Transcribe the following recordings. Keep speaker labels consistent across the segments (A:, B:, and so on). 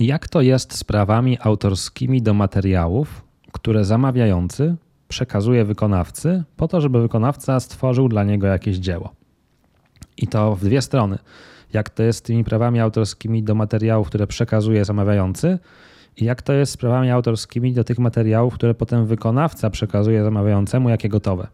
A: Jak to jest z prawami autorskimi do materiałów, które zamawiający przekazuje wykonawcy, po to, żeby wykonawca stworzył dla niego jakieś dzieło? I to w dwie strony. Jak to jest z tymi prawami autorskimi do materiałów, które przekazuje zamawiający, i jak to jest z prawami autorskimi do tych materiałów, które potem wykonawca przekazuje zamawiającemu, jakie gotowe.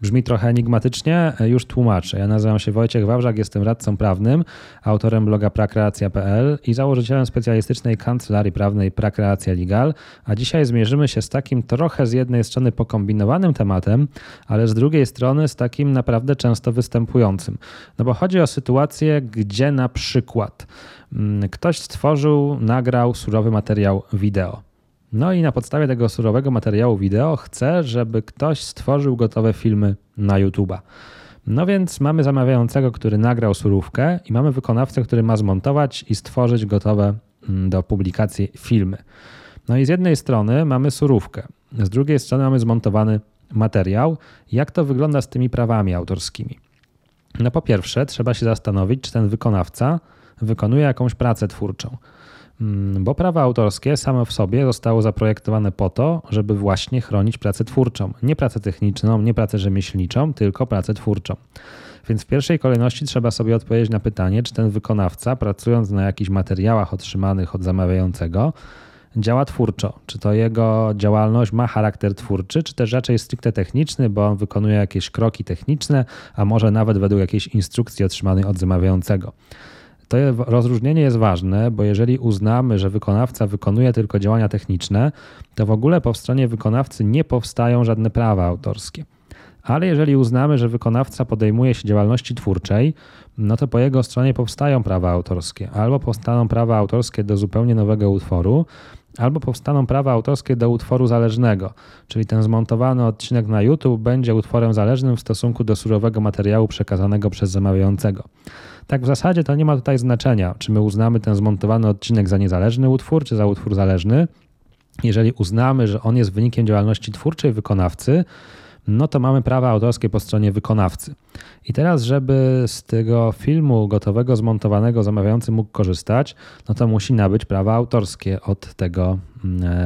A: Brzmi trochę enigmatycznie, e, już tłumaczę. Ja nazywam się Wojciech Wawrzak, jestem radcą prawnym, autorem bloga prakreacja.pl i założycielem specjalistycznej kancelarii prawnej Prakreacja Legal, a dzisiaj zmierzymy się z takim trochę z jednej strony pokombinowanym tematem, ale z drugiej strony z takim naprawdę często występującym. No bo chodzi o sytuację, gdzie na przykład mm, ktoś stworzył, nagrał surowy materiał wideo. No i na podstawie tego surowego materiału wideo chcę, żeby ktoś stworzył gotowe filmy na YouTube'a. No więc mamy zamawiającego, który nagrał surówkę i mamy wykonawcę, który ma zmontować i stworzyć gotowe mm, do publikacji filmy. No i z jednej strony mamy surówkę, z drugiej strony mamy zmontowany materiał. Jak to wygląda z tymi prawami autorskimi? No po pierwsze, trzeba się zastanowić, czy ten wykonawca wykonuje jakąś pracę twórczą. Mm, bo prawa autorskie same w sobie zostały zaprojektowane po to, żeby właśnie chronić pracę twórczą. Nie pracę techniczną, nie pracę rzemieślniczą, tylko pracę twórczą. Więc w pierwszej kolejności trzeba sobie odpowiedzieć na pytanie, czy ten wykonawca, pracując na jakichś materiałach otrzymanych od zamawiającego, działa twórczo. Czy to jego działalność ma charakter twórczy, czy też raczej stricte techniczny, bo on wykonuje jakieś kroki techniczne, a może nawet według jakiejś instrukcji otrzymanej od zamawiającego. To rozróżnienie jest ważne, bo jeżeli uznamy, że wykonawca wykonuje tylko działania techniczne, to w ogóle po stronie wykonawcy nie powstają żadne prawa autorskie. Ale jeżeli uznamy, że wykonawca podejmuje się działalności twórczej, no to po jego stronie powstają prawa autorskie. Albo powstaną prawa autorskie do zupełnie nowego utworu, albo powstaną prawa autorskie do utworu zależnego, czyli ten zmontowany odcinek na YouTube będzie utworem zależnym w stosunku do surowego materiału przekazanego przez zamawiającego. Tak w zasadzie to nie ma tutaj znaczenia, czy my uznamy ten zmontowany odcinek za niezależny utwór, czy za utwór zależny. Jeżeli uznamy, że on jest wynikiem działalności twórczej wykonawcy, no to mamy prawa autorskie po stronie wykonawcy. I teraz, żeby z tego filmu gotowego, zmontowanego zamawiający mógł korzystać, no to musi nabyć prawa autorskie od tego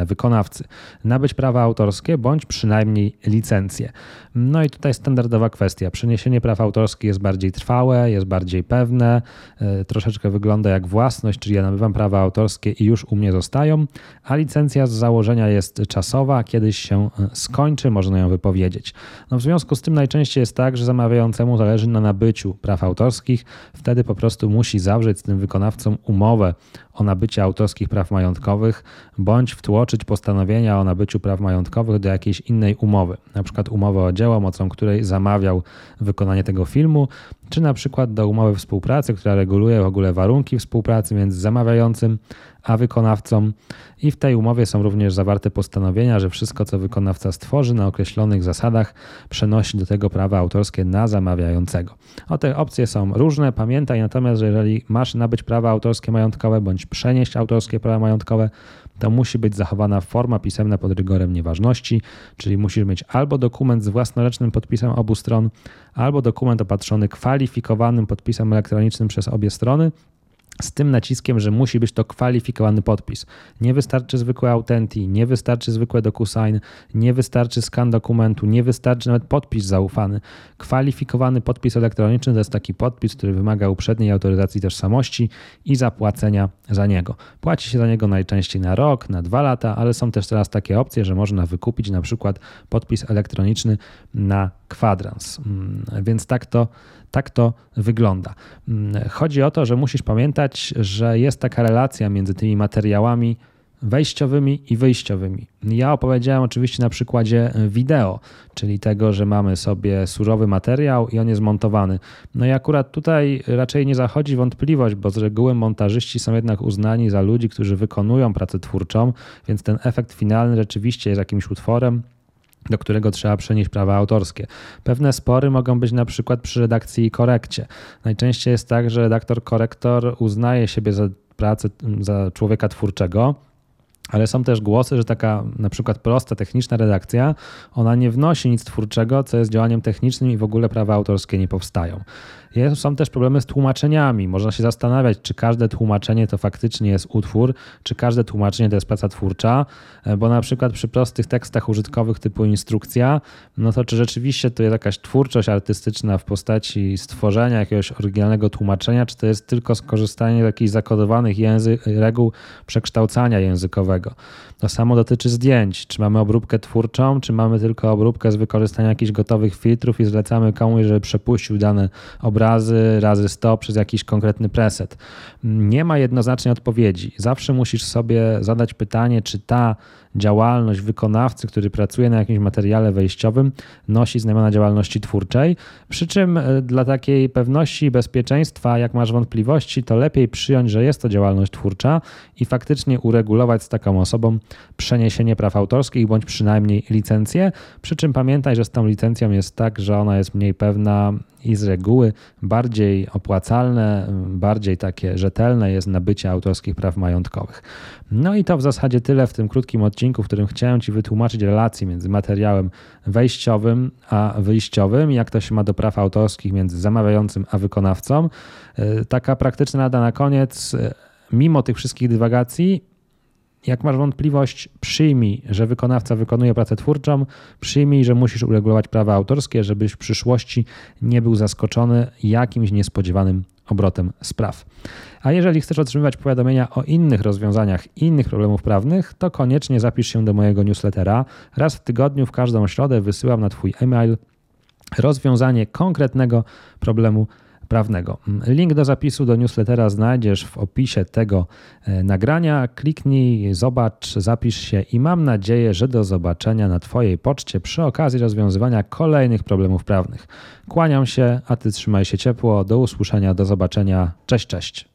A: wykonawcy. Nabyć prawa autorskie bądź przynajmniej licencję. No i tutaj standardowa kwestia. Przeniesienie praw autorskich jest bardziej trwałe, jest bardziej pewne, e, troszeczkę wygląda jak własność, czyli ja nabywam prawa autorskie i już u mnie zostają, a licencja z założenia jest czasowa, kiedyś się e, skończy, można ją wypowiedzieć. No w związku z tym najczęściej jest tak, że zamawiającemu zależy na nabyciu praw autorskich, wtedy po prostu musi zawrzeć z tym wykonawcą umowę o nabycie autorskich praw majątkowych, bądź wtłoczyć postanowienia o nabyciu praw majątkowych do jakiejś innej umowy, na przykład umowy o dzieło, mocą której zamawiał wykonanie tego filmu, czy na przykład do umowy współpracy, która reguluje w ogóle warunki współpracy między zamawiającym a wykonawcą. I w tej umowie są również zawarte postanowienia, że wszystko, co wykonawca stworzy na określonych zasadach, przenosi do tego prawa autorskie na zamawiającego. O te opcje są różne. Pamiętaj natomiast, że jeżeli masz nabyć prawa autorskie majątkowe bądź przenieść autorskie prawa majątkowe, to musi być zachowana forma pisemna pod rygorem nieważności, czyli musisz mieć albo dokument z własnoręcznym podpisem obu stron, albo dokument opatrzony kwalifikowanym podpisem elektronicznym przez obie strony, z tym naciskiem, że musi być to kwalifikowany podpis. Nie wystarczy zwykłe Authentic, nie wystarczy zwykłe DocuSign, nie wystarczy skan dokumentu, nie wystarczy nawet podpis zaufany. Kwalifikowany podpis elektroniczny to jest taki podpis, który wymaga uprzedniej autoryzacji tożsamości i zapłacenia za niego. Płaci się za niego najczęściej na rok, na dwa lata, ale są też teraz takie opcje, że można wykupić na przykład podpis elektroniczny na kwadrans. Mm, więc tak to tak to wygląda. Mm, chodzi o to, że musisz pamiętać, że jest taka relacja między tymi materiałami wejściowymi i wyjściowymi. Ja opowiedziałem oczywiście na przykładzie wideo, czyli tego, że mamy sobie surowy materiał i on jest montowany. No i akurat tutaj raczej nie zachodzi wątpliwość, bo z reguły montażyści są jednak uznani za ludzi, którzy wykonują pracę twórczą, więc ten efekt finalny rzeczywiście jest jakimś utworem, do którego trzeba przenieść prawa autorskie. Pewne spory mogą być na przykład przy redakcji i korekcie. Najczęściej jest tak, że redaktor korektor uznaje siebie za pracę, za człowieka twórczego, Ale są też głosy, że taka na przykład prosta, techniczna redakcja, ona nie wnosi nic twórczego, co jest działaniem technicznym i w ogóle prawa autorskie nie powstają. Są też problemy z tłumaczeniami. Można się zastanawiać, czy każde tłumaczenie to faktycznie jest utwór, czy każde tłumaczenie to jest praca twórcza, e, bo na przykład przy prostych tekstach użytkowych typu instrukcja, no to czy rzeczywiście to jest jakaś twórczość artystyczna w postaci stworzenia jakiegoś oryginalnego tłumaczenia, czy to jest tylko skorzystanie z jakichś zakodowanych język, reguł przekształcania językowego. To samo dotyczy zdjęć. Czy mamy obróbkę twórczą, czy mamy tylko obróbkę z wykorzystaniem jakichś gotowych filtrów i zlecamy komuś, żeby przepuścił dane obrazy razy 100 przez jakiś konkretny preset. Nie ma jednoznacznej odpowiedzi. Zawsze musisz sobie zadać pytanie, czy ta działalność wykonawcy, który pracuje na jakimś materiale wejściowym, nosi znamiona działalności twórczej. Przy czym e, dla takiej pewności i bezpieczeństwa, jak masz wątpliwości, to lepiej przyjąć, że jest to działalność twórcza i faktycznie uregulować z taką osobą przeniesienie praw autorskich bądź przynajmniej licencję. Przy czym pamiętaj, że z tą licencją jest tak, że ona jest mniej pewna i z reguły bardziej opłacalne, bardziej takie rzetelne jest nabycie autorskich praw majątkowych. No i to w zasadzie tyle w tym krótkim odcinku, w którym chciałem Ci wytłumaczyć relacje między materiałem wejściowym a wyjściowym, jak to się ma do praw autorskich między zamawiającym a wykonawcą. E, taka praktyczna rada na koniec. E, mimo tych wszystkich dywagacji, jak masz wątpliwość, przyjmij, że wykonawca wykonuje pracę twórczą, przyjmij, że musisz uregulować prawa autorskie, żebyś w przyszłości nie był zaskoczony jakimś niespodziewanym obrotem spraw. A jeżeli chcesz otrzymywać powiadomienia o innych rozwiązaniach innych problemów prawnych, to koniecznie zapisz się do mojego newslettera. Raz w tygodniu, w każdą środę wysyłam na Twój e-mail rozwiązanie konkretnego problemu prawnego. Link do zapisu do newslettera znajdziesz w opisie tego e, nagrania. Kliknij, zobacz, zapisz się i mam nadzieję, że do zobaczenia na Twojej poczcie przy okazji rozwiązywania kolejnych problemów prawnych. Kłaniam się, a Ty trzymaj się ciepło. Do usłyszenia, do zobaczenia. Cześć, cześć.